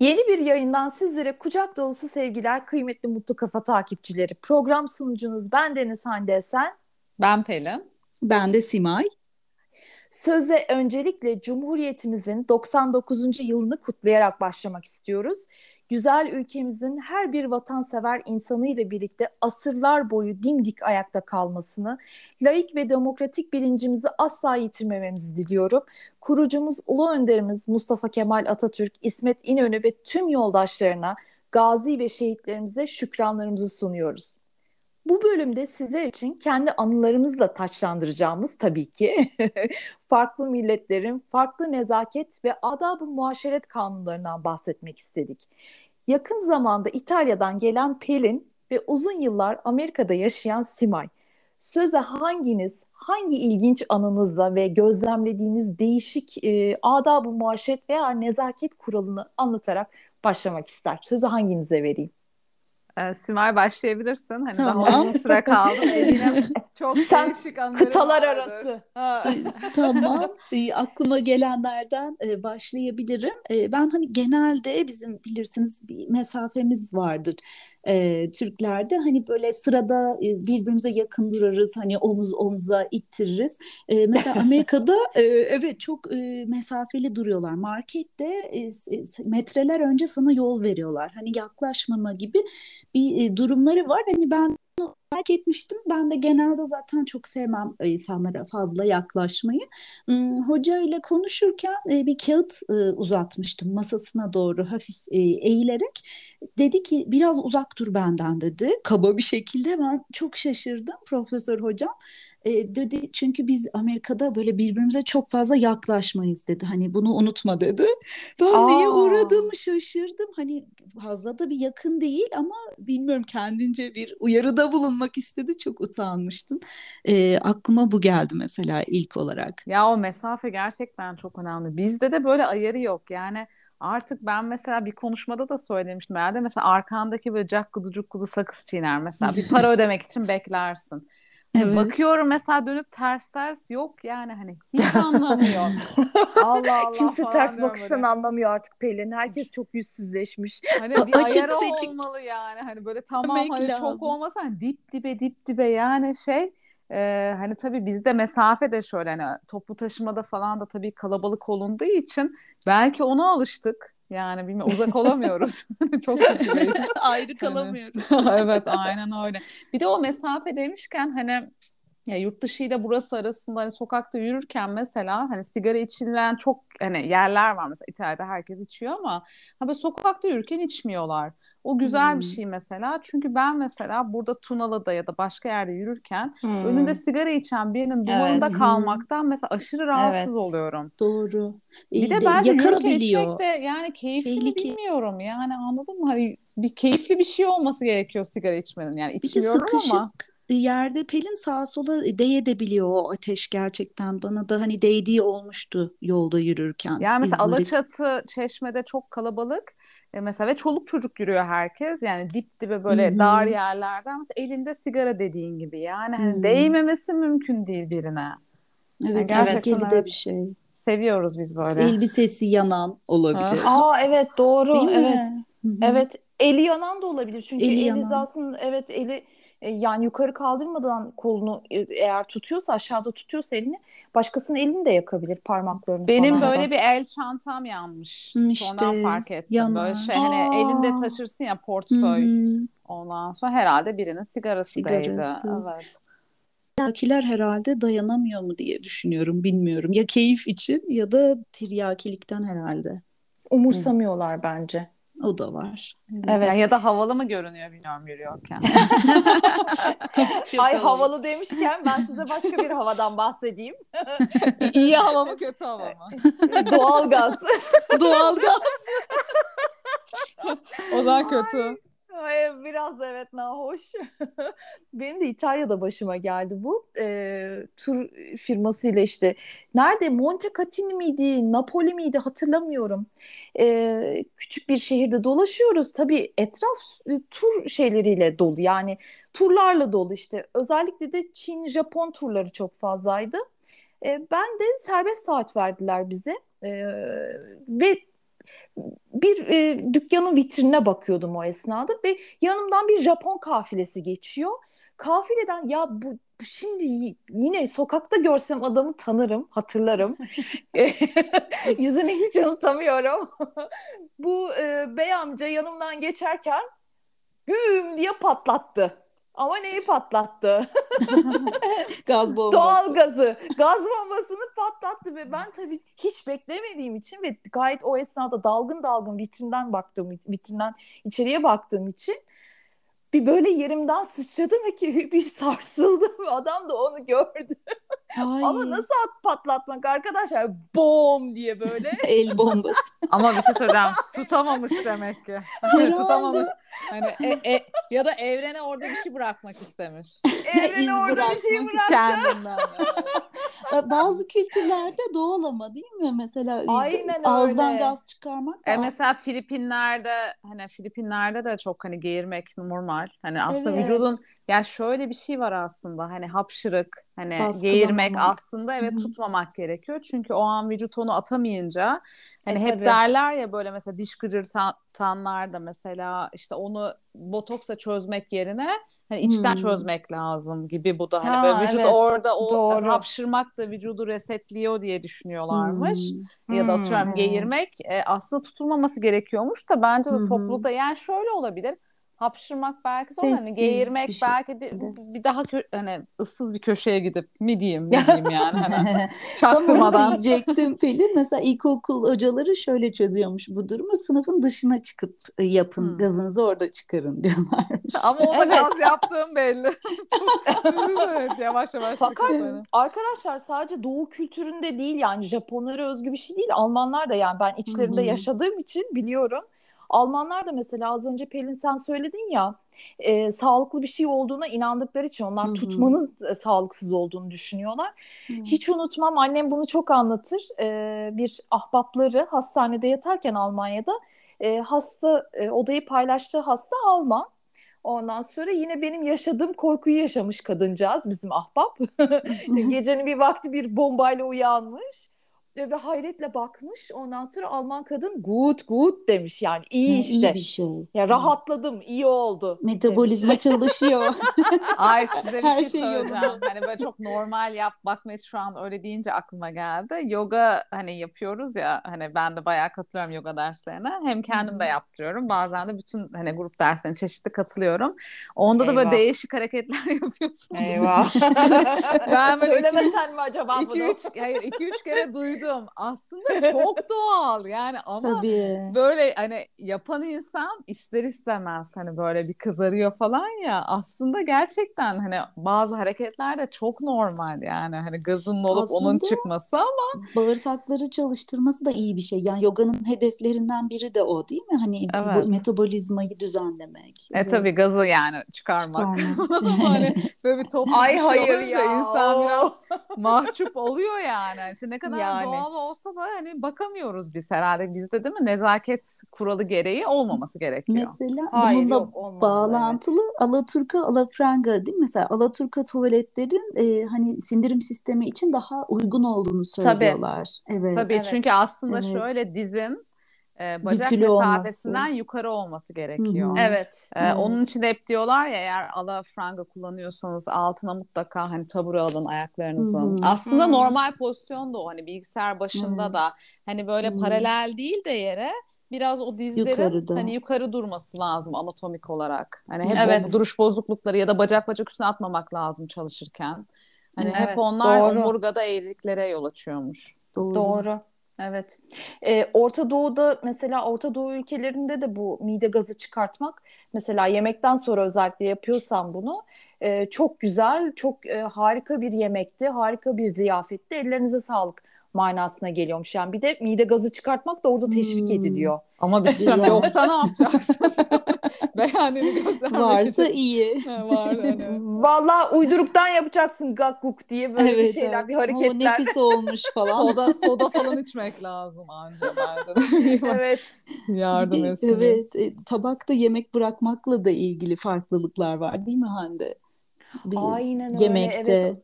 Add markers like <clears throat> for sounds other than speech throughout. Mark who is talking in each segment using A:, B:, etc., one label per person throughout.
A: Yeni bir yayından sizlere kucak dolusu sevgiler kıymetli Mutlu Kafa takipçileri. Program sunucunuz ben Deniz Hande Esen.
B: Ben Pelin.
C: Ben de Simay.
A: Söze öncelikle Cumhuriyetimizin 99. yılını kutlayarak başlamak istiyoruz. Güzel ülkemizin her bir vatansever insanıyla birlikte asırlar boyu dimdik ayakta kalmasını, laik ve demokratik bilincimizi asla yitirmememizi diliyorum. Kurucumuz Ulu Önderimiz Mustafa Kemal Atatürk, İsmet İnönü ve tüm yoldaşlarına, gazi ve şehitlerimize şükranlarımızı sunuyoruz. Bu bölümde sizler için kendi anılarımızla taçlandıracağımız tabii ki <laughs> farklı milletlerin farklı nezaket ve adab-ı muaşeret kanunlarından bahsetmek istedik. Yakın zamanda İtalya'dan gelen Pelin ve uzun yıllar Amerika'da yaşayan Simay. Söze hanginiz, hangi ilginç anınızla ve gözlemlediğiniz değişik e, adab-ı muaşeret veya nezaket kuralını anlatarak başlamak ister? Sözü hanginize vereyim?
B: Simay başlayabilirsin. Hani tamam. daha uzun süre kaldım. <laughs> Eminim çok Sen değişik
A: kıtalar vardır. arası.
C: tamam. E, aklıma gelenlerden e, başlayabilirim. E, ben hani genelde bizim bilirsiniz bir mesafemiz vardır. E, Türklerde hani böyle sırada e, birbirimize yakın durarız. Hani omuz omuza ittiririz. E, mesela <laughs> Amerika'da e, evet çok e, mesafeli duruyorlar. Markette e, metreler önce sana yol veriyorlar. Hani yaklaşmama gibi bir e, durumları var. Hani ben fark etmiştim. Ben de genelde zaten çok sevmem insanlara fazla yaklaşmayı. Hmm, hoca ile konuşurken e, bir kağıt e, uzatmıştım masasına doğru hafif eğilerek. Dedi ki biraz uzak dur benden dedi. Kaba bir şekilde ben çok şaşırdım profesör hocam. E, dedi çünkü biz Amerika'da böyle birbirimize çok fazla yaklaşmayız dedi. Hani bunu unutma dedi. <laughs> Ben Aa. neye uğradığımı şaşırdım. Hani fazla da bir yakın değil ama bilmiyorum kendince bir uyarıda bulunmak istedi. Çok utanmıştım. E, aklıma bu geldi mesela ilk olarak.
B: Ya o mesafe gerçekten çok önemli. Bizde de böyle ayarı yok. Yani Artık ben mesela bir konuşmada da söylemiştim herhalde. Mesela arkandaki böyle cakkudu cukkudu sakız çiğner mesela. Bir para <laughs> ödemek için beklersin. Evet. Bakıyorum mesela dönüp ters ters yok yani hani hiç anlamıyor. <laughs>
A: Allah Allah Kimse ters bakıştan böyle. anlamıyor artık Pelin. Herkes çok yüzsüzleşmiş.
B: Hani <laughs> bir Açık ayarı seçik. olmalı yani. Hani böyle tamam hani lazım. çok olmasa hani dip dibe dip dibe yani şey e, hani tabii bizde mesafe de şöyle hani toplu taşımada falan da tabii kalabalık olunduğu için belki ona alıştık. Yani bilmiyorum uzak olamıyoruz. <laughs> <laughs> Çok.
C: Ayrı kalamıyoruz. <laughs>
B: evet aynen öyle. Bir de o mesafe demişken hani ya yurt dışı ile burası arasında hani sokakta yürürken mesela hani sigara içilen çok hani yerler var mesela İtalya'da herkes içiyor ama ha böyle sokakta yürürken içmiyorlar. O güzel hmm. bir şey mesela. Çünkü ben mesela burada Tunalı'da ya da başka yerde yürürken hmm. önünde sigara içen birinin duvarında evet. kalmaktan mesela aşırı rahatsız evet. oluyorum.
C: Doğru.
B: Bir de, de bence yürürken içmek de yani keyifli Tehlike. bilmiyorum. Yani anladın mı? Hani bir keyifli bir şey olması gerekiyor sigara içmenin. Yani içmiyorum bir de sıkışık. ama
C: yerde Pelin sağa sola değebiliyor o ateş gerçekten. Bana da hani değdiği olmuştu yolda yürürken.
B: Yani mesela İzmir'de. Alaçatı, Çeşme'de çok kalabalık. E mesela ve çoluk çocuk yürüyor herkes. Yani dip dibe böyle Hı-hı. dar yerlerden. Mesela elinde sigara dediğin gibi. Yani hani değmemesi mümkün değil birine.
C: Evet, yani gerçekten evet. bir şey.
B: Seviyoruz biz böyle.
C: Elbisesi yanan olabilir.
A: Ha. Aa evet doğru. Değil evet. Mi? Evet. Eli yanan da olabilir. Çünkü eli, eli hizasının evet eli e, yani yukarı kaldırmadan kolunu e, eğer tutuyorsa aşağıda tutuyorsa elini başkasının elini de yakabilir parmaklarını
B: Benim falan. böyle bir el çantam yanmış. İşte, Sonradan fark ettim. Yanar. Böyle şey hani Aa. elinde taşırsın ya portföy. Hı-hı. Ondan sonra herhalde birinin sigarası, sigarası. Evet.
C: Tiryakiler herhalde dayanamıyor mu diye düşünüyorum bilmiyorum. Ya keyif için ya da tiryakilikten herhalde.
A: Umursamıyorlar Hı. bence.
C: O da var.
B: Evet. Yani ya da havalı mı görünüyor bilmiyorum yürüyorken. <laughs>
A: Ay havalı. havalı demişken ben size başka bir havadan bahsedeyim.
B: İyi hava mı kötü hava mı? <laughs>
A: Doğalgaz.
B: Doğalgaz. o zaman kötü. Ay.
A: Ay, biraz evet nahoş. <laughs> Benim de İtalya'da başıma geldi bu. E, tur firmasıyla işte nerede Montecatini miydi, Napoli miydi hatırlamıyorum. E, küçük bir şehirde dolaşıyoruz. Tabii etraf e, tur şeyleriyle dolu. Yani turlarla dolu işte. Özellikle de Çin, Japon turları çok fazlaydı. E, ben de serbest saat verdiler bize. E, ve bir e, dükkanın vitrinine bakıyordum o esnada ve yanımdan bir Japon kafilesi geçiyor. Kafileden ya bu şimdi yine sokakta görsem adamı tanırım, hatırlarım. <laughs> <laughs> Yüzünü hiç unutamıyorum. <laughs> bu e, bey amca yanımdan geçerken güm diye patlattı. Ama neyi patlattı? <laughs>
C: Gaz bombası.
A: Doğal gazı. Gaz bombasını patlattı ve ben tabii hiç beklemediğim için ve gayet o esnada dalgın dalgın vitrinden baktığım, vitrinden içeriye baktığım için bir böyle yerimden sıçradım ve ki <laughs> bir sarsıldım. Adam da onu gördü. Ay. Ama nasıl at patlatmak arkadaşlar? Bom diye böyle. <laughs>
C: El bombası.
B: Ama bir şey söyleyeceğim. Tutamamış demek ki. Tutamamış. Hani e, e, ya da evrene orada bir şey bırakmak istemiş.
A: Evrene orada bir şey bıraktı.
B: Kendinden.
C: Bazı kültürlerde doğal ama değil mi? Mesela
A: Aynen
C: ağızdan
A: öyle.
C: gaz çıkarmak.
B: E mesela Filipinler'de hani Filipinler'de de çok hani geğirmek normal. Hani aslında
C: Evet.
B: vücudun ya şöyle bir şey var aslında hani hapşırık hani
C: Baskılamamak.
B: geğirmek aslında evet
C: Hı hı.
B: tutmamak gerekiyor. Çünkü o an vücut onu atamayınca hani
A: E,
B: hep
A: tabii.
B: derler ya böyle mesela diş gıcırtanlar da mesela işte onu botoksla çözmek yerine hani içten
C: Hmm.
B: çözmek lazım gibi bu da hani
A: Ha,
B: böyle vücut
A: evet.
B: orada o
A: Doğru.
B: hapşırmak da vücudu resetliyor diye düşünüyorlarmış
C: Hmm.
B: ya da
A: Hmm,
B: atıyorum
A: evet.
B: geğirmek e, aslında tutulmaması gerekiyormuş da bence de
C: hı.
B: toplulukta yani şöyle olabilir. Hapşırmak belki de olur, hani geğirmek
C: bir şey.
B: belki de bir daha kö- hani ıssız bir köşeye gidip mi diyeyim ne <laughs> diyeyim yani hani <laughs>
C: Tam onu
B: çaktırmadan.
C: diyecektim <laughs> Pelin. Mesela ilkokul hocaları şöyle çözüyormuş bu durumu. Sınıfın dışına çıkıp e, yapın.
B: Hmm.
C: Gazınızı orada çıkarın diyorlarmış.
B: Ama o da
A: Evet.
B: gaz yaptığım belli. evet, yavaş yavaş
A: Fakat arkadaşlar sadece doğu kültüründe değil yani Japonlara özgü bir şey değil. Almanlar da yani ben içlerinde yaşadığım için biliyorum. Almanlar da mesela az önce Pelin sen söyledin ya e, sağlıklı bir şey olduğuna inandıkları için onlar
C: Hı hı.
A: tutmanın e, sağlıksız olduğunu düşünüyorlar.
C: Hı.
A: Hiç unutmam annem bunu çok anlatır. E, bir ahbapları hastanede yatarken Almanya'da e, hasta e, odayı paylaştığı hasta Alman. Ondan sonra yine benim yaşadığım korkuyu yaşamış kadıncağız bizim ahbap. <laughs> Gecenin bir vakti bir bombayla uyanmış ve hayretle bakmış. Ondan sonra Alman kadın good good demiş yani iyi işte.
C: İyi bir şey.
A: Ya rahatladım, iyi oldu.
C: Metabolizma <laughs> çalışıyor.
B: Ay size bir
C: Her
B: şey,
C: şey
B: söyleyeceğim.
C: yolunda.
B: Hani böyle çok normal yap. Bak şu an öyle deyince aklıma geldi. Yoga hani yapıyoruz ya hani ben de bayağı katılıyorum yoga derslerine. Hem kendim de yaptırıyorum. Bazen de bütün hani grup derslerine çeşitli katılıyorum. Onda da böyle
A: Eyvah.
B: değişik hareketler <laughs> yapıyorsunuz.
A: Eyvah.
B: Ben böyle iki-
A: Söylemesen mi acaba
B: İki
A: bunu?
B: üç, hayır, iki üç kere duydum. Aslında çok <laughs> doğal yani ama
C: Tabii.
B: böyle hani yapan insan ister istemez hani böyle bir kızarıyor falan ya aslında gerçekten hani bazı hareketler de çok normal yani hani gazının olup onun
C: Aslında-
B: çıkması ama
C: Bağırsakları çalıştırması da iyi bir şey. Yani yoganın hedeflerinden biri de o değil mi? Hani
B: Evet.
C: bu metabolizmayı düzenlemek.
B: e tabii gazı yani çıkarmak. <laughs> hani böyle bir toplu <laughs>
A: Ay hayır ya.
B: insan biraz mahcup oluyor yani. İşte ne kadar
A: Yani.
B: doğal olsa da hani bakamıyoruz biz herhalde. Bizde değil mi nezaket kuralı gereği olmaması gerekiyor.
C: Mesela
A: Hayır
C: bununla
A: yok olmamalı,
C: bağlantılı Alaturka, Alafranga değil mi? Mesela Alaturka tuvaletlerin e, hani sindirim sistemi için daha uygun olduğunu söylüyorlar. Evet.
B: Tabii
A: Evet.
B: çünkü aslında
C: Evet.
B: şöyle dizin e, bacak
C: Bükülü olması.
B: mesafesinden yukarı olması gerekiyor.
C: Hı hı.
A: Evet.
B: Ee,
C: Evet.
B: Onun için de hep diyorlar ya eğer alafranga kullanıyorsanız altına mutlaka hani tabure alın ayaklarınızın.
C: Hı hı.
B: Aslında
A: Hı.
B: normal pozisyon da o hani bilgisayar başında
C: Evet.
B: da hani böyle
C: Hı.
B: paralel değil de yere biraz o dizlerin
C: Yukarıda.
B: hani yukarı durması lazım anatomik olarak. Hani hep
A: Evet.
B: o duruş bozuklukları ya da bacak bacak üstüne atmamak lazım çalışırken. Hani hep
A: Evet,
B: onlar
A: doğru.
B: omurgada eğriliklere yol açıyormuş.
C: Doğru.
A: Doğru. Evet. Ee, Orta Doğu'da mesela Orta Doğu ülkelerinde de bu mide gazı çıkartmak mesela yemekten sonra özellikle yapıyorsan bunu e, çok güzel, çok e, harika bir yemekti, harika bir ziyafetti. Ellerinize sağlık manasına geliyormuş. Yani bir de mide gazı çıkartmak da orada teşvik
C: Hmm.
A: ediliyor.
B: Ama bir şey yoksa ne yapacaksın? <laughs> Göstermek
C: Varsa
B: için.
C: iyi.
B: Ha, var hani.
A: Vallahi uyduruktan yapacaksın gakkuk diye böyle bir
C: Evet,
A: şeyler,
C: evet.
A: bir
C: O
A: hareketler.
C: nefis olmuş <laughs> falan.
B: Soda soda falan içmek lazım anca. <laughs>
A: Evet.
B: Yardım
C: Bir de,
B: etsin.
C: evet, e, tabakta yemek bırakmakla da ilgili farklılıklar var değil mi Hande? Bir
A: Aynen öyle.
C: yemekte.
A: Evet.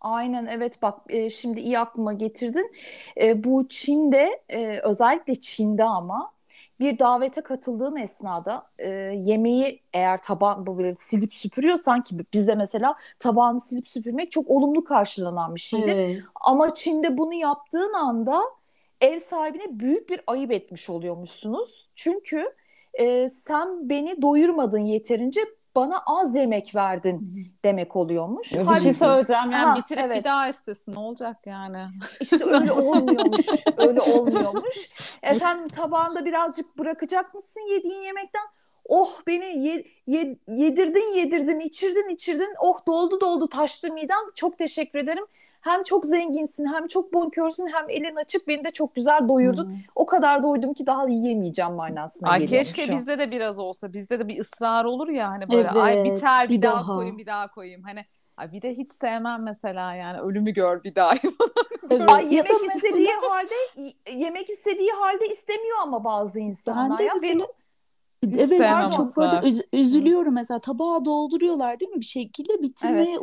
A: Aynen evet bak e, şimdi iyi aklıma getirdin. E, bu Çin'de e, özellikle Çin'de ama bir davete katıldığın esnada e, yemeği eğer taban böyle silip süpürüyorsan ki bizde mesela tabağını silip süpürmek çok olumlu karşılanan bir şeydir.
C: Evet.
A: Ama Çin'de bunu yaptığın anda ev sahibine büyük bir ayıp etmiş oluyormuşsunuz. Çünkü e, sen beni doyurmadın yeterince bana az yemek verdin demek oluyormuş.
B: Bir
A: Halbuki-
B: şey söyleyeceğim yani
A: Ha,
B: bitirip
A: evet.
B: bir daha istesin ne olacak yani?
A: İşte öyle <laughs> olmuyormuş. öyle olmuyormuş. Efendim tabağında birazcık bırakacak mısın yediğin yemekten? Oh beni ye- ye- yedirdin yedirdin içirdin içirdin. Oh doldu doldu taştı midem. Çok teşekkür ederim. Hem çok zenginsin hem çok bonkörsün hem elin açık beni de çok güzel doyurdun.
C: Evet.
A: O kadar doydum ki daha yiyemeyeceğim manasına
B: Ay keşke
A: o.
B: bizde de biraz olsa. Bizde de bir ısrar olur ya hani böyle ay
C: Evet,
B: biter bir,
C: bir
B: daha,
C: daha.
B: koyayım bir daha koyayım. Hani ay bir de hiç sevmem mesela yani ölümü gör bir daha. <laughs>
C: Evet.
A: Ay
C: Ya
A: yemek
C: mesela-
A: istediği halde yemek istediği halde istemiyor ama bazı insanlar
C: Ben de
A: ya.
C: mesela
A: Benim-
C: evet çok böyle üz- üzülüyorum mesela tabağa dolduruyorlar değil mi bir şekilde bitirmeye
A: Evet.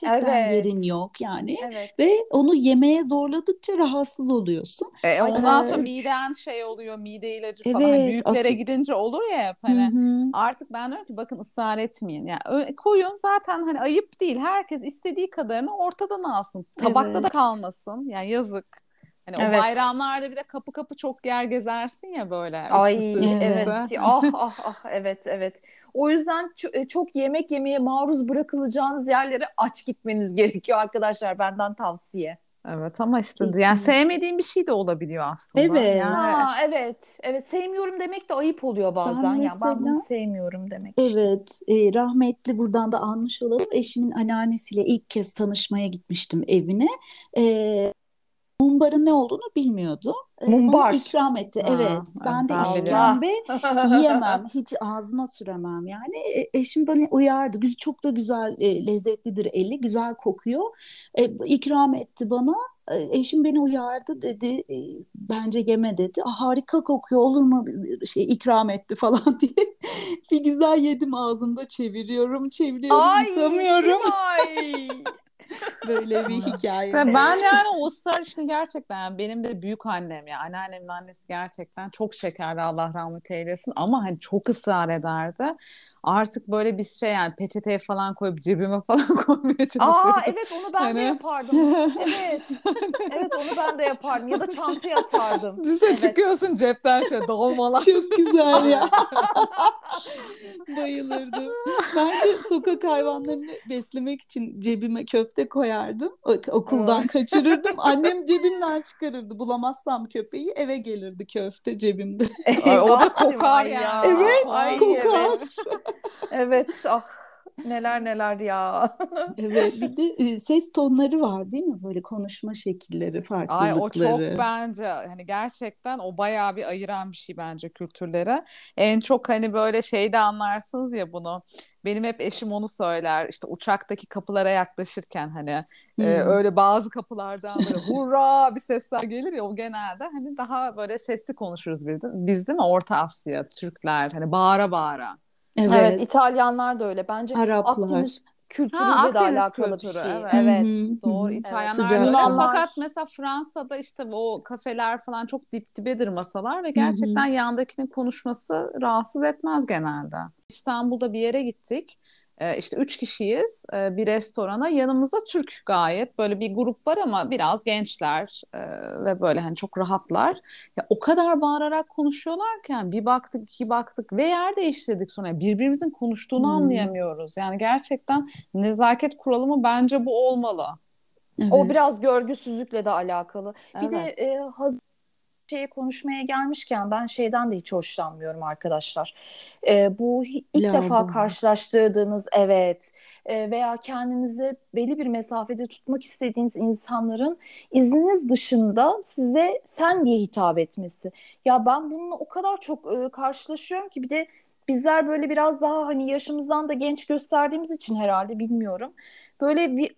C: Gerçekten
A: Evet.
C: yerin yok yani
A: Evet.
C: ve onu yemeye zorladıkça rahatsız oluyorsun.
B: E, ondan sonra
C: Evet.
B: miden şey oluyor mide ilacı falan. Hani
C: Evet,
B: büyüklere
C: asit.
B: gidince olur ya hep hani.
C: Hı hı.
B: Artık ben diyorum ki bakın ısrar etmeyin. Yani koyun zaten hani ayıp değil. Herkes istediği kadarını ortadan alsın. Tabakta da
C: Evet.
B: kalmasın. Yani yazık. Hani
A: Evet.
B: o bayramlarda bir de kapı kapı çok yer gezersin ya böyle. üst
A: Ay
B: üste, üst
A: evet.
B: üste.
A: Ah ah ah evet evet. O yüzden e, çok yemek yemeye maruz bırakılacağınız yerlere aç gitmeniz gerekiyor arkadaşlar benden tavsiye.
B: Evet ama işte
C: Kesinlikle.
B: yani sevmediğim bir şey de olabiliyor aslında.
C: Evet.
B: Yani
A: Ha evet. Evet sevmiyorum demek de ayıp oluyor bazen ya. Ben bunu
C: mesela-
A: sevmiyorum demek işte.
C: Evet, e, rahmetli buradan da anmış olalım. Eşimin anneannesiyle ilk kez tanışmaya gitmiştim evine. E, mumbarın ne olduğunu bilmiyordu. E,
A: Mumbar.
C: bana ikram etti.
B: Ha,
C: evet, ben de işkembe <laughs> yiyemem, hiç ağzıma süremem. Yani e, eşim beni uyardı. Çok da güzel, e, lezzetlidir eli, güzel kokuyor. E, ikram etti bana. Eşim beni uyardı dedi, bence yeme dedi. "Aa, harika kokuyor, olur mu şey ikram etti falan <laughs> diye. Bir güzel yedim ağzımda çeviriyorum, çeviriyorum,
A: Ay. Simay. <laughs> <laughs>
C: Böyle bir hikaye.
B: İşte ben yani o ısrar işini gerçekten yani benim de büyük annem ya anneannemin annesi gerçekten çok şekerdi Allah rahmet eylesin ama hani çok ısrar ederdi. Artık böyle bir şey yani peçeteye falan koyup cebime <laughs> falan koymaya çalışıyordum.
A: Aa evet onu ben de
B: Hani-
A: yapardım. <laughs> Evet. Evet onu ben de yapardım. Ya da çantaya atardım.
B: Düze
A: Evet.
B: çıkıyorsun cepten şey dolmalar.
C: Çok güzel ya. <laughs> Bayılırdım. Ben de sokak hayvanlarını beslemek için cebime köfte koyardım. Okuldan kaçırırdım. <laughs> Annem cebimden çıkarırdı. Bulamazsam köpeği eve gelirdi köfte cebimde.
B: Ay, o da kokar
A: ya.
C: Evet,
A: Ay,
C: kokar.
A: Evet. Evet, ah neler neler ya. <laughs>
C: Evet, bir de e, ses tonları var değil mi? Böyle konuşma şekilleri,
B: Ay o çok
C: farklılıkları.
B: bence hani gerçekten o bayağı bir ayıran bir şey bence kültürlere. En çok hani böyle şeyde anlarsınız ya bunu. Benim hep eşim onu söyler. İşte uçaktaki kapılara yaklaşırken hani e,
C: Hmm.
B: öyle bazı kapılardan böyle hurra bir sesler gelir ya o genelde hani daha böyle sesli konuşuruz biz, biz değil mi? Orta Asya, Türkler hani bağıra bağıra.
A: Evet,
C: Evet.
A: İtalyanlar da öyle. Bence
C: Araplar.
A: Akdeniz kültürüyle
B: Ha,
A: de alakalı
B: kültürü,
A: bir şey.
B: evet.
A: Evet.
B: Doğru. İtalyanlar da öyle. Fakat mesela Fransa'da işte o kafeler falan çok dip dibedir masalar ve gerçekten yandakinin konuşması rahatsız etmez genelde. İstanbul'da bir yere gittik. Ee, işte üç kişiyiz ee, bir restorana. Yanımızda Türk gayet böyle bir grup var ama biraz gençler ee, ve böyle hani çok rahatlar. Ya o kadar bağırarak konuşuyorlarken bir baktık iki baktık ve yer değiştirdik sonra birbirimizin konuştuğunu
C: Hmm.
B: anlayamıyoruz. Yani gerçekten nezaket kuralı mı bence bu olmalı.
A: O
C: Evet.
A: biraz görgüsüzlükle de alakalı. Bir de
B: Evet.
A: e, hazır şeye konuşmaya gelmişken ben şeyden de hiç hoşlanmıyorum arkadaşlar. E, bu ilk
C: Lavabo.
A: defa karşılaştırdığınız evet e, veya kendinizi belli bir mesafede tutmak istediğiniz insanların izniniz dışında size sen diye hitap etmesi. Ya ben bununla o kadar çok e, karşılaşıyorum ki bir de bizler böyle biraz daha hani yaşımızdan da genç gösterdiğimiz için herhalde bilmiyorum. Böyle bir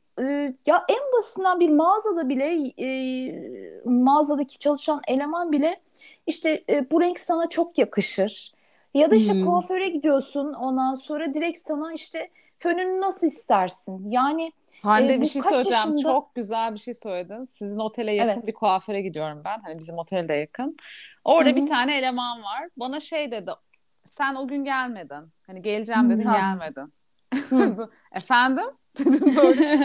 A: ya en basitinden bir mağazada bile e, mağazadaki çalışan eleman bile işte e, bu renk sana çok yakışır. Ya da işte
C: Hmm.
A: kuaföre gidiyorsun ondan sonra direkt sana işte fönünü nasıl istersin? Yani
B: Hande
A: E,
B: bir şey söyleyeceğim.
A: yaşında?
B: Çok güzel bir şey söyledin. Sizin otele yakın
A: Evet.
B: bir kuaföre gidiyorum ben. Hani bizim otel de yakın. Orada
A: Hı
B: bir tane eleman var. Bana şey dedi. Sen o gün gelmedin. Hani geleceğim dedin
A: Ha.
B: gelmedin. <laughs> Efendim? <laughs> Dedim böyle.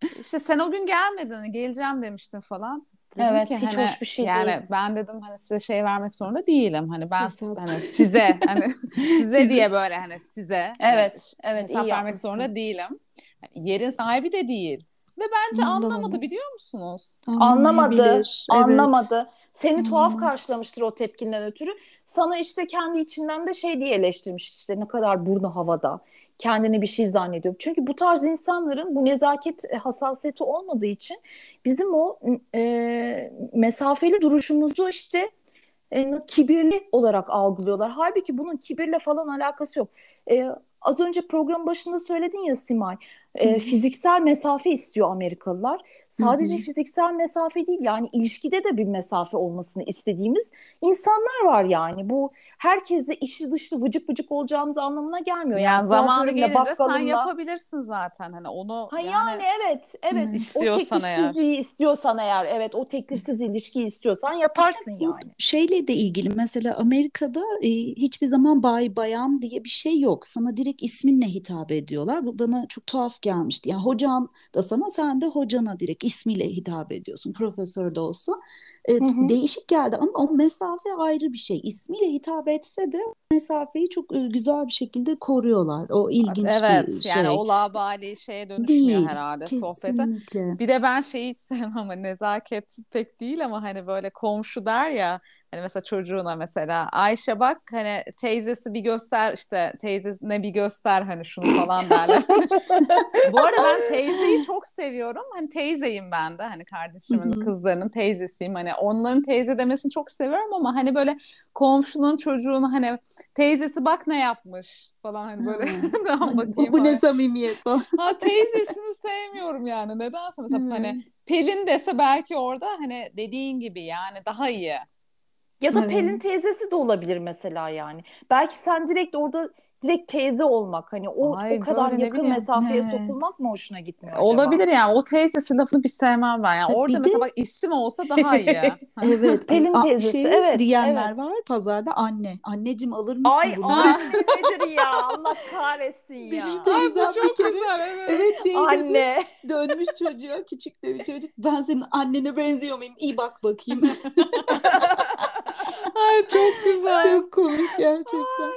B: <laughs> İşte sen o gün gelmedin. hani Geleceğim demiştin falan. Dedim
A: Evet,
B: ki
A: hiç
B: hani,
A: hoş bir şey
B: yani
A: değil.
B: ben dedim hani size şey vermek zorunda değilim. Hani ben
C: Hesap.
B: hani size hani <laughs> size
C: Size.
B: diye böyle hani size hani
A: Evet, evet
B: hesap
A: iyi
B: vermek
A: yapmışsın.
B: zorunda değilim. Yani yerin sahibi de değil. Ve bence
C: Ondan
B: anlamadı biliyor musunuz?
A: Anlamadı.
C: Evet.
A: anlamadı. Seni tuhaf
C: Hmm.
A: karşılamıştır o tepkinden ötürü. Sana işte kendi içinden de şey diye eleştirmiş işte ne kadar burnu havada. Kendini bir şey zannediyor. Çünkü bu tarz insanların bu nezaket e, hassasiyeti olmadığı için bizim o e, mesafeli duruşumuzu işte e, kibirli olarak algılıyorlar. Halbuki bunun kibirle falan alakası yok. E, az önce program başında söyledin ya Simay, e, fiziksel mesafe istiyor Amerikalılar. Sadece
C: Hı hı.
A: fiziksel mesafe değil yani ilişkide de bir mesafe olmasını istediğimiz insanlar var yani. Bu herkesle içli dışlı vıcık vıcık olacağımız anlamına gelmiyor.
B: Yani,
A: Yani
B: zamanı gelince sen
A: bakkalımla-
B: yapabilirsin zaten. Hani onu
A: Ha yani,
B: yani
A: evet, evet.
C: Hı.
A: O
B: İstiyorsan eğer.
A: teklifsizliği istiyorsan eğer, evet o teklifsiz ilişkiyi istiyorsan yaparsın yani.
C: şeyle de ilgili mesela Amerika'da e, hiçbir zaman bay bayan diye bir şey yok. Sana direkt isminle hitap ediyorlar. Bu bana çok tuhaf gelmişti. Yani hocan da sana sen de hocana direkt ismiyle hitap ediyorsun. Profesör de olsa. E,
A: Hı hı.
C: Değişik geldi ama o mesafe ayrı bir şey. İsmiyle hitap etse de mesafeyi çok e, güzel bir şekilde koruyorlar. O ilginç
B: evet
C: bir şey.
B: yani o labali şeye dönüşmüyor
C: Değil.
B: herhalde sohbete.
C: Kesinlikle.
B: Bir de ben şeyi hiç sevmem ama nezaket pek değil ama hani böyle komşu der ya hani mesela çocuğuna mesela Ayşe bak hani teyzesi bir göster işte teyzesine bir göster hani şunu falan <laughs> derler. <laughs> Bu arada ben teyzeyi çok seviyorum. Hani teyzeyim ben de hani kardeşimin kızlarının teyzesiyim. Hani onların teyze demesini çok seviyorum ama hani böyle komşunun çocuğunu hani teyzesi bak ne yapmış falan hani böyle <laughs>
C: Ha.
B: "Tamam
C: Bu,
B: bakayım
C: bu ne
B: hani."
C: samimiyet falan.
B: Ha teyzesini sevmiyorum yani. Nedense mesela hani Pelin dese belki orada hani dediğin gibi yani daha iyi.
A: Ya da
C: Evet.
A: Pelin teyzesi de olabilir mesela yani. Belki sen direkt orada direkt teyze olmak hani o
B: Ay,
A: o kadar
B: böyle
A: yakın mesafeye
C: Evet.
A: sokulmak mı hoşuna gitmiyor acaba?
B: Olabilir yani o teyzesi lafını bir sevmem ben. Yani
C: Ha,
B: orada
C: bir
B: mesela
C: de-
B: bak isim olsa daha iyi. <laughs>
C: Evet.
A: Pelin teyzesi,
C: şey
A: evet,
C: diyenler
A: evet.
C: var pazarda anne. Anneciğim alır mısın
A: Ay
C: bunu?
A: anne <laughs> nedir ya Allah kahretsin ya.
C: Benim teyzem bir kere
B: evet.
C: evet şey dedi
A: Anne.
C: dönmüş çocuğa küçük de bir çocuk ben senin annene benziyor muyum? İyi bak bakayım. <laughs>
B: Ay çok güzel.
C: Çok komik gerçekten.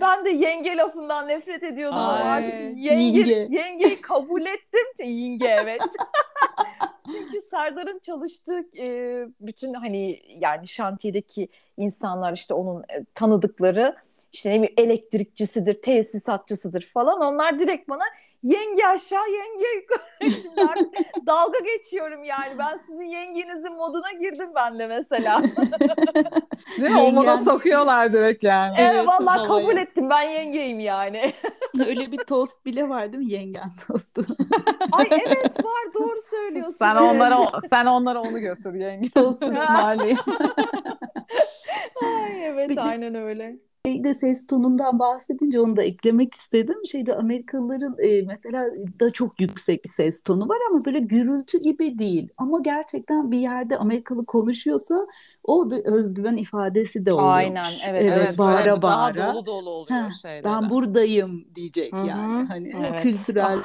A: Ben de yenge lafından nefret ediyordum ama
B: Ay,
A: artık yenge,
C: yenge.
A: yengeyi kabul ettim. Yenge evet. <laughs> Çünkü Serdar'ın çalıştığı e, bütün hani yani şantiyedeki insanlar işte onun e, tanıdıkları işte ne bileyim elektrikçisidir, tesisatçısıdır falan. Onlar direkt bana yenge aşağı yenge yukarı. <laughs> <laughs> Dalga geçiyorum yani. Ben sizin yengenizin moduna girdim ben de mesela. <laughs>
B: Değil mi? O moda sokuyorlar direkt yani.
A: Evet,
C: Evet,
A: vallahi kabul ettim ben yengeyim yani.
C: Öyle bir tost bile var değil mi? Yengen tostu.
A: Ay evet var doğru söylüyorsun.
B: Sen
A: evet.
B: onlara sen onlara onu götür yenge.
C: tost ısmarlayın.
A: Ay evet aynen öyle.
C: Şeyde ses tonundan bahsedince onu da eklemek istedim. Şeyde Amerikalıların e, mesela da çok yüksek bir ses tonu var ama böyle gürültü gibi değil. Ama gerçekten bir yerde Amerikalı konuşuyorsa o bir özgüven ifadesi de oluyormuş.
A: Aynen, evet,
C: Evet,
B: Evet,
C: bağıra
B: böyle
C: bağıra.
B: daha dolu dolu oluyor şeyleri.
C: Ben buradayım diyecek
A: Hı hı,
C: yani. Hani
A: evet.
C: kültürel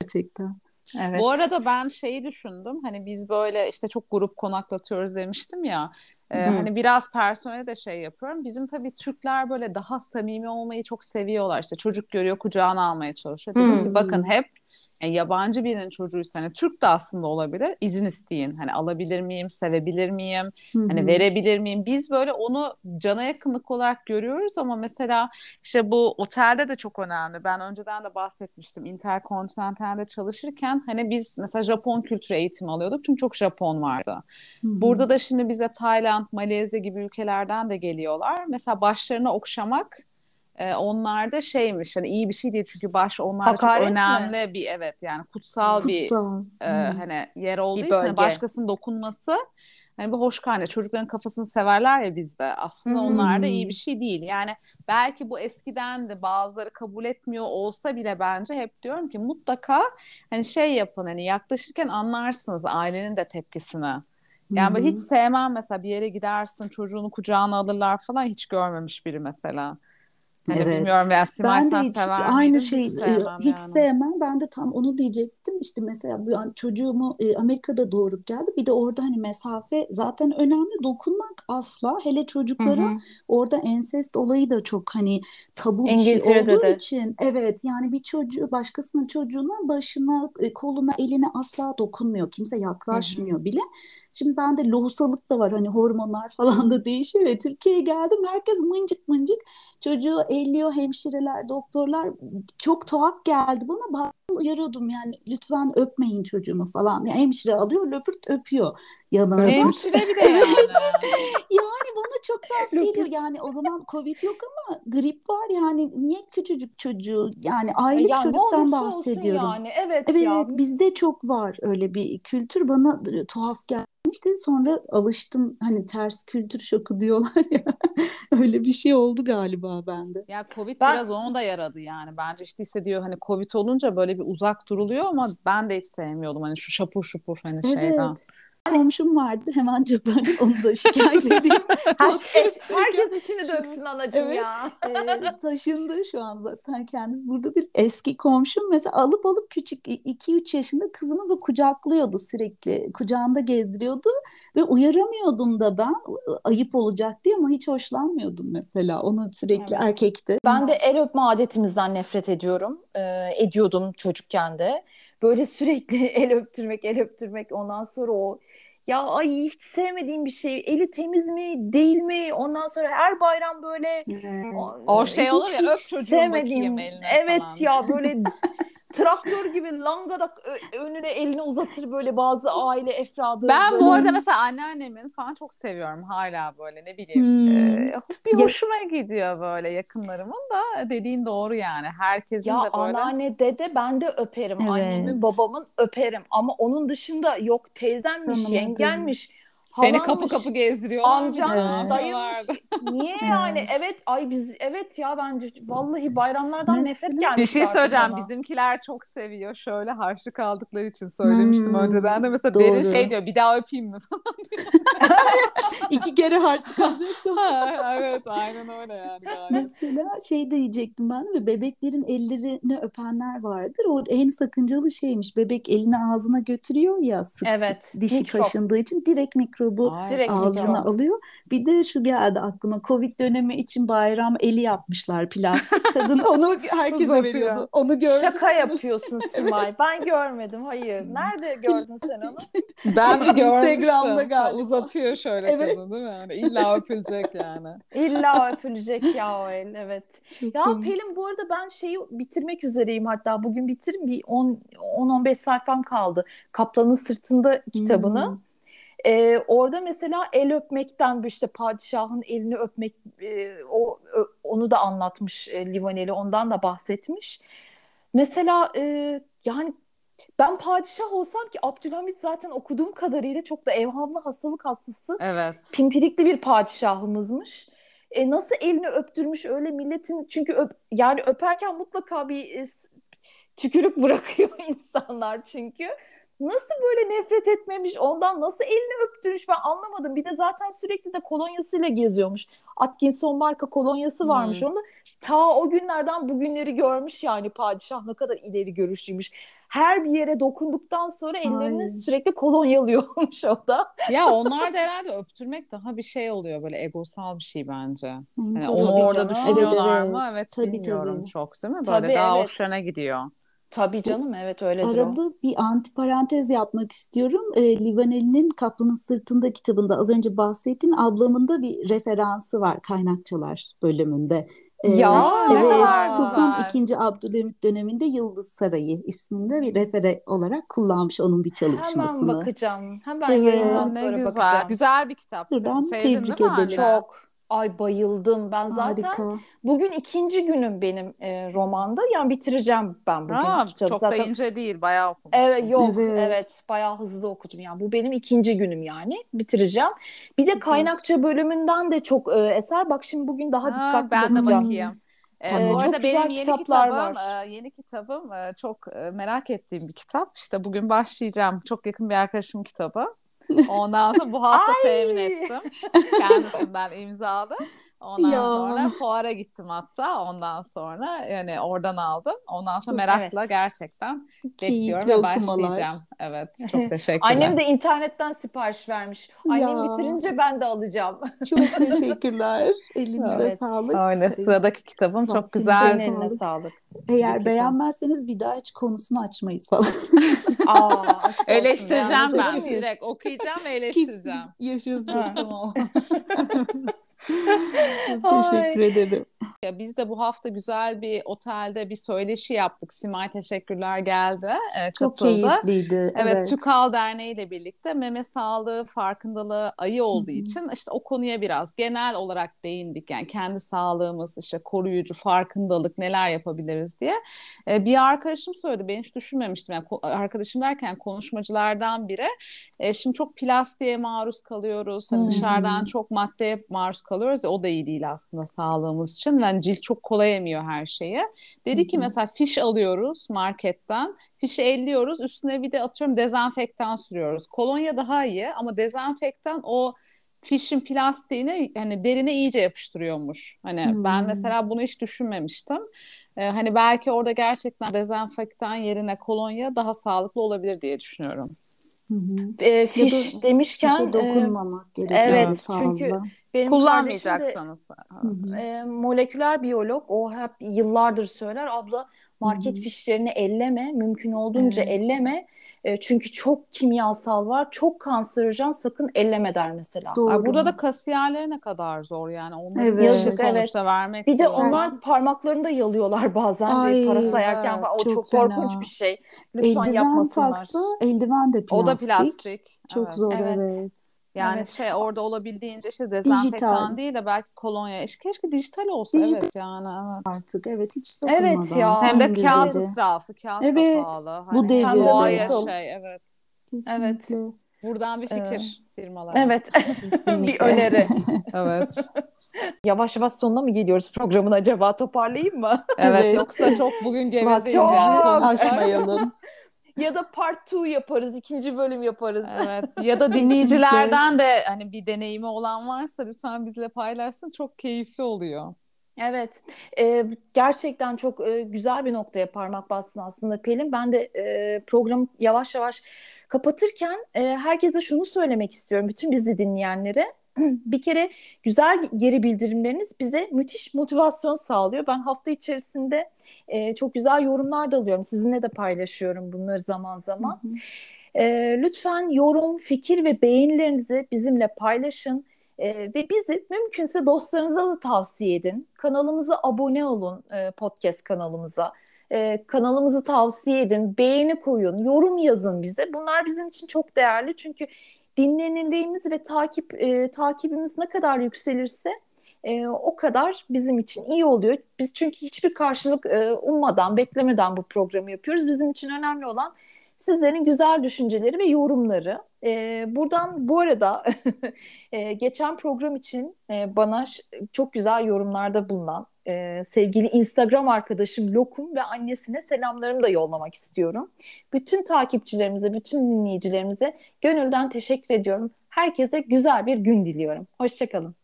C: gerçekten.
A: Evet.
B: Bu arada ben şeyi düşündüm. Hani biz böyle işte çok grup konaklatıyoruz demiştim ya. Ee, hani biraz personele de şey yapıyorum. Bizim tabii Türkler böyle daha samimi olmayı çok seviyorlar. İşte çocuk görüyor kucağına almaya çalışıyor. Dedim ki bakın hep yani yabancı birinin çocuğuysa hani Türk de aslında olabilir. İzin isteyin. Hani alabilir miyim, sevebilir miyim? Hani
C: Hı hı.
B: verebilir miyim? Biz böyle onu cana yakınlık olarak görüyoruz ama mesela işte bu otelde de çok önemli. Ben önceden de bahsetmiştim. Interkontinental'de çalışırken hani biz mesela Japon kültürü eğitimi alıyorduk. Çünkü çok Japon vardı.
C: Hı hı.
B: Burada da şimdi bize Tayland, Malezya gibi ülkelerden de geliyorlar. Mesela başlarına okşamak e, onlarda şeymiş hani iyi bir şey değil çünkü baş onlar çok
A: Hakaret mi?
B: önemli bir evet yani kutsal, bir
C: Kutsal.
B: e,
C: Hmm.
B: hani yer olduğu
A: Bir
B: için hani
A: bölge.
B: başkasının dokunması hani bir hoş kaynağı çocukların kafasını severler ya bizde aslında onlar da iyi bir şey değil yani belki bu eskiden de bazıları kabul etmiyor olsa bile bence hep diyorum ki mutlaka hani şey yapın hani yaklaşırken anlarsınız ailenin de tepkisini. Yani ben hiç sevmem mesela bir yere gidersin çocuğunu kucağına alırlar falan hiç görmemiş biri mesela. Hani
C: Evet.
B: bilmiyorum yani Simay
C: Ben de hiç
B: sever
C: aynı
B: miydin?
C: şey
B: hiç
C: e,
B: sevmem
C: hiç
B: yani.
C: sevmem. Ben de tam onu diyecektim. İşte mesela bu an çocuğumu e, Amerika'da doğurup geldi. Bir de orada hani mesafe zaten önemli. Dokunmak asla. Hele çocuklara orada ensest olayı da çok hani tabu bir şey olduğu
A: de.
C: için evet yani bir çocuğu başkasının çocuğuna başına e, koluna eline asla dokunmuyor. Kimse yaklaşmıyor bile. Şimdi bende lohusalık da var hani hormonlar <laughs> falan da değişiyor ve Türkiye'ye geldim herkes mıncık mıncık. Çocuğu elliyor hemşireler doktorlar. Çok tuhaf geldi bana. Bazen uyarıyordum yani lütfen öpmeyin çocuğumu falan. Yani hemşire alıyor löpürt öpüyor. Yanağına.
B: Hemşire bir de yani. <laughs>
C: Yani bana çok tuhaf geliyor.
A: Löpürt.
C: Yani o zaman Covid yok ama grip var yani niye küçücük çocuğu yani aylık
A: Ya ne
C: çocuktan bahsediyorum.
A: yani. Evet,
C: Evet
A: ya.
C: bizde çok var öyle bir kültür bana tuhaf gelmişti sonra alıştım hani ters kültür şoku diyorlar ya <laughs> öyle bir şey oldu galiba bende.
B: Ya Covid
A: Ben-
B: biraz onu da yaradı yani. Bence işte hissediyor hani Covid olunca böyle bir uzak duruluyor ama ben de hiç sevmiyordum hani şu şapur şupur hani şeyden.
C: Komşum vardı hemen yaparım <laughs> onu da şikayet edeyim. <laughs>
A: Herkes, herkes içini döksün anacığım
C: Evet.
A: ya.
C: e, taşındı şu an zaten kendisi burada bir eski komşum mesela alıp alıp küçük 2-3 yaşında kızımı böyle kucaklıyordu sürekli kucağında gezdiriyordu ve uyaramıyordum da ben ayıp olacak diye ama hiç hoşlanmıyordum mesela onu sürekli
A: Evet.
C: erkekti.
A: Ben de el öpme adetimizden nefret ediyorum. Ee, ediyordum çocukken de. Böyle sürekli <laughs> el öptürmek, el öptürmek. Ondan sonra o ya ay hiç sevmediğim bir şey. Eli temiz mi, değil mi? Ondan sonra her bayram böyle
B: O şey
A: hiç,
B: olur ya, öp
A: hiç
B: çocuğum
A: sevmediğim.
B: bakayım eline
A: Evet
B: falan.
A: ya böyle <laughs> traktör gibi langadak ö- önüne elini uzatır böyle bazı aile efradı.
B: Ben
A: böyle.
B: bu arada mesela anneannemin falan çok seviyorum hala böyle ne bileyim.
C: Hmm.
B: Ee, bir
C: Ya-
B: hoşuma gidiyor böyle yakınlarımın da dediğin doğru yani. Herkesin
A: Ya
B: de böyle.
A: anneanne dede ben de öperim.
C: Evet.
A: Annemin babamın öperim. Ama onun dışında yok teyzemmiş,
C: Tanımadım.
A: yengenmiş,
B: Seni kapı
A: halanmış,
B: kapı gezdiriyorlar.
A: amcammış, dayımmış. Niye yani? Evet ay biz evet ya bence vallahi bayramlardan nefret gelmiş
B: Bir şey söyleyeceğim.
A: bana.
B: Bizimkiler çok seviyor. Şöyle harçlık aldıkları için söylemiştim
C: Hmm,
B: önceden de. Mesela derin
C: doğru.
B: şey diyor. Bir daha öpeyim mi? <laughs>
C: İki kere harç kalacaksa.
B: evet aynen öyle yani.
C: Mesela şey diyecektim ben de bebeklerin ellerini öpenler vardır. O en sakıncalı şeymiş. Bebek elini ağzına götürüyor ya sık
A: Evet,
C: sık dişi
A: mikrop.
C: kaşındığı için direkt mikrobu
B: Ay,
A: Direkt
C: ağzına alıyor. Bir de şu geldi aklıma. Covid dönemi için bayram eli yapmışlar plastik. <laughs> Kadın onu herkese veriyordu. Onu gördüm.
A: Şaka yapıyorsun <laughs> Simay. Ben görmedim. Hayır. Nerede gördün sen onu? <laughs>
B: Ben bir görmüştüm.
C: Instagram'da galiba.
B: Uzatıyor şöyle
C: Evet.
B: kadın değil mi? Yani illa öpülecek yani.
A: İlla öpülecek ya o el. Evet.
C: Çok
A: Ya
C: komik.
A: Pelin bu arada ben şeyi bitirmek üzereyim hatta bugün bitiririm bir 10 10-15 sayfam kaldı. Kaplanın Sırtında kitabını.
C: Hmm.
A: Ee, orada mesela el öpmekten işte padişahın elini öpmek e, o onu da anlatmış e, Livaneli ondan da bahsetmiş. Mesela e, yani ben padişah olsam ki Abdülhamit zaten okuduğum kadarıyla çok da evhamlı hastalık hastası
B: Evet.
A: pimpirikli bir padişahımızmış. E, nasıl elini öptürmüş öyle milletin çünkü öp, yani öperken mutlaka bir e, tükürük <laughs> bırakıyor insanlar çünkü. Nasıl böyle nefret etmemiş ondan nasıl elini öptürmüş ben anlamadım. Bir de zaten sürekli de kolonyasıyla geziyormuş. Atkinson marka kolonyası varmış
B: Hmm.
A: onda. Ta o günlerden bugünleri görmüş yani padişah ne kadar ileri görüşlüymüş. Her bir yere dokunduktan sonra ellerini
C: Ay.
A: sürekli kolonyalıyormuş <laughs> o da.
B: Ya onlar da herhalde öptürmek daha bir şey oluyor böyle egosal bir şey bence. Yani onu orada
A: canım.
B: düşünüyorlar
C: Evet,
B: mı?
C: evet.
B: Evet
C: Tabii,
B: bilmiyorum
C: tabii.
B: çok değil mi? Böyle
A: Tabii,
B: daha
A: evet.
B: hoşlarına gidiyor.
A: Tabii canım evet öyledir o.
C: Arada bir antiparantez yapmak istiyorum. E, Livaneli'nin Kaplanın Sırtında kitabında az önce bahsettiğin ablamın da bir referansı var kaynakçalar bölümünde. E,
A: Ya,
B: ne
C: evet,
B: kadar
C: Sultan
B: güzel.
C: II. Abdülhamit döneminde Yıldız Sarayı isminde bir refere olarak kullanmış onun bir
A: Hemen
C: çalışmasını.
A: bakacağım. Hemen
C: Evet.
A: yayından
B: Ne
A: sonra
B: güzel.
A: bakacağım.
B: Güzel bir kitap.
C: Buradan
B: Sevdin
C: tebrik
B: değil mi
C: edelim.
B: anne?
A: Çok. Ay bayıldım. Ben zaten
C: Harika.
A: bugün ikinci günüm benim e, romanda. Yani bitireceğim ben bugün
B: Ha,
A: kitabı.
B: çok
A: zaten
B: da ince değil, bayağı okumuş.
A: Evet yok
C: Evet.
A: evet. bayağı hızlı okudum yani bu benim ikinci günüm yani bitireceğim. Bir de kaynakça bölümünden de çok e, eser bak şimdi bugün daha
B: Ha,
A: dikkatli
B: ben de
A: bakacağım.
B: bakayım. Ee,
C: Tamam.
B: bu
A: Çok
B: arada
A: güzel
B: benim yeni
A: kitaplar
B: kitabım,
A: var.
B: e, yeni kitabım e, çok e, merak ettiğim bir kitap. İşte bugün başlayacağım. Çok yakın bir arkadaşım kitabı. Ondan sonra bu hafta temin ettim. Kendisinden imzalı. Ondan
C: Ya.
B: sonra fuara gittim hatta. Ondan sonra yani oradan aldım. Ondan sonra
A: Evet.
B: merakla gerçekten bekliyorum
C: Keyifli
B: ve
C: okumalar.
B: başlayacağım. Evet, <laughs> çok teşekkürler.
A: Annem de internetten sipariş vermiş. Annem
C: Ya.
A: bitirince ben de alacağım. <laughs>
C: Çok teşekkürler. Elinize
A: Evet.
C: sağlık.
B: Öyle sıradaki kitabım
C: Sağ-
B: çok güzel.
A: Senin
C: Sağlık.
A: eline sağlık.
C: Eğer
A: Peki,
C: beğenmezseniz bir daha hiç konusunu açmayız falan. <laughs>
A: Aa.
B: Eleştireceğim
A: olur
B: ben. Direkt okuyacağım ve eleştireceğim.
C: Yaşasın. Tamam. Teşekkür ederim.
B: Ya biz de bu hafta güzel bir otelde bir söyleşi yaptık. Simay teşekkürler geldi. e,
C: Çok
B: katıldı.
C: keyifliydi.
B: Evet, TÜKAL Derneği ile birlikte meme sağlığı farkındalığı ayı olduğu için işte o konuya biraz genel olarak değindik. Yani kendi sağlığımız, işte koruyucu, farkındalık neler yapabiliriz diye. E, bir arkadaşım söyledi, ben hiç düşünmemiştim. Yani arkadaşım derken konuşmacılardan biri. E, şimdi çok plastiğe maruz kalıyoruz. Hani dışarıdan çok maddeye maruz kalıyoruz. Ya, o da iyi değil aslında sağlığımız için. Yani cilt çok kolay emiyor her şeyi. Dedi ki mesela fiş alıyoruz marketten. Fişi elliyoruz. Üstüne bir de atıyorum dezenfektan sürüyoruz. Kolonya daha iyi ama dezenfektan o fişin plastiğini hani derine iyice yapıştırıyormuş. Hani
C: Hmm.
B: ben mesela bunu hiç düşünmemiştim. Ee, hani belki orada gerçekten dezenfektan yerine kolonya daha sağlıklı olabilir diye düşünüyorum.
C: Hı hı.
A: E, fiş
C: Ya da
A: demişken
C: Fişe
A: e,
C: dokunmamak gerekiyor.
A: evet,
C: sağlığa.
A: çünkü benim de
B: Kullanmayacaksanız.
C: Hı.
A: e, moleküler biyolog o hep yıllardır söyler abla market
C: hı.
A: fişlerini elleme mümkün olduğunca
C: Evet.
A: elleme E, çünkü çok kimyasal var çok kanserojen sakın elleme der mesela.
C: Doğru.
B: Ay, burada da kasiyerlere ne kadar zor yani. Onların
C: Evet.
A: Yazık,
B: sonuçta vermek
A: Bir de
B: zor.
A: onlar parmaklarını da yalıyorlar bazen
C: Ay,
A: para sayarken
B: evet,
A: falan. O
C: çok
A: çok, korkunç bir şey. Lütfen
C: eldiven
A: yapmasınlar.
C: taksa eldiven de
B: O da
C: plastik.
B: plastik.
C: Çok
B: Evet.
C: zor
A: Evet.
C: evet.
B: Yani
A: Evet.
B: şey orada olabildiğince işte dezenfektan
C: Dijital.
B: değil de belki kolonya. Keşke dijital olsa
C: Dijital.
B: evet yani evet.
C: Artık evet hiç
A: Evet
C: dokunmadan.
A: ya.
B: Hem de kağıt israfı, kağıt
C: Evet,
B: da pahalı.
C: bu
B: Hani
C: devirde
B: hem doğaya şey evet.
C: Kesinlikle.
B: Buradan bir fikir firmalara.
A: Evet. <laughs> Bir öneri. <laughs>
B: Evet.
A: Yavaş yavaş sonuna mı geliyoruz programın acaba? Toparlayayım mı?
B: Evet
C: Evet.
B: yoksa çok bugün <laughs> gevezeyim yani
A: Çok.
B: konuşsak.
C: aşmayalım.
A: Ya da part 2 yaparız. ikinci bölüm yaparız.
B: Evet. Ya da dinleyicilerden de hani bir deneyimi olan varsa lütfen bizle paylaşsın. Çok keyifli oluyor.
A: Evet, e, gerçekten çok e, güzel bir noktaya parmak bastın aslında Pelin. Ben de e, programı yavaş yavaş kapatırken e, herkese şunu söylemek istiyorum, bütün bizi dinleyenlere. <clears throat> Bir kere güzel geri bildirimleriniz bize müthiş motivasyon sağlıyor. Ben hafta içerisinde e, çok güzel yorumlar da alıyorum. Sizinle de paylaşıyorum bunları zaman zaman. E, lütfen yorum, fikir ve beğenilerinizi bizimle paylaşın. Ee, ve bizi mümkünse dostlarınıza da tavsiye edin. Kanalımıza abone olun e, podcast kanalımıza. Ee, kanalımızı tavsiye edin, beğeni koyun, yorum yazın bize. Bunlar bizim için çok değerli çünkü dinlenirliğimiz ve takip e, takibimiz ne kadar yükselirse e, o kadar bizim için iyi oluyor. Biz çünkü hiçbir karşılık e, ummadan, beklemeden bu programı yapıyoruz. Bizim için önemli olan sizlerin güzel düşünceleri ve yorumları. Ee, buradan bu arada <laughs> e, geçen program için e, bana çok güzel yorumlarda bulunan e, sevgili Instagram arkadaşım Lokum ve annesine selamlarımı da yollamak istiyorum. Bütün takipçilerimize, bütün dinleyicilerimize gönülden teşekkür ediyorum. Herkese güzel bir gün diliyorum. Hoşçakalın.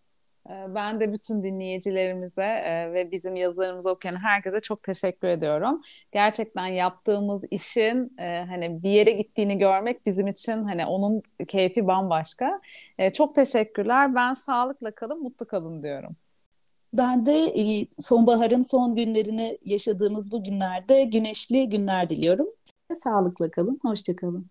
B: Ee, Ben de bütün dinleyicilerimize e, ve bizim yazılarımızı okuyan herkese çok teşekkür ediyorum. Gerçekten yaptığımız işin e, hani bir yere gittiğini görmek bizim için hani onun keyfi bambaşka. E, Çok teşekkürler. Ben sağlıkla kalın, mutlu kalın diyorum.
C: Ben de e, sonbaharın son günlerini yaşadığımız bu günlerde güneşli günler diliyorum. Sağlıkla kalın, hoşça kalın.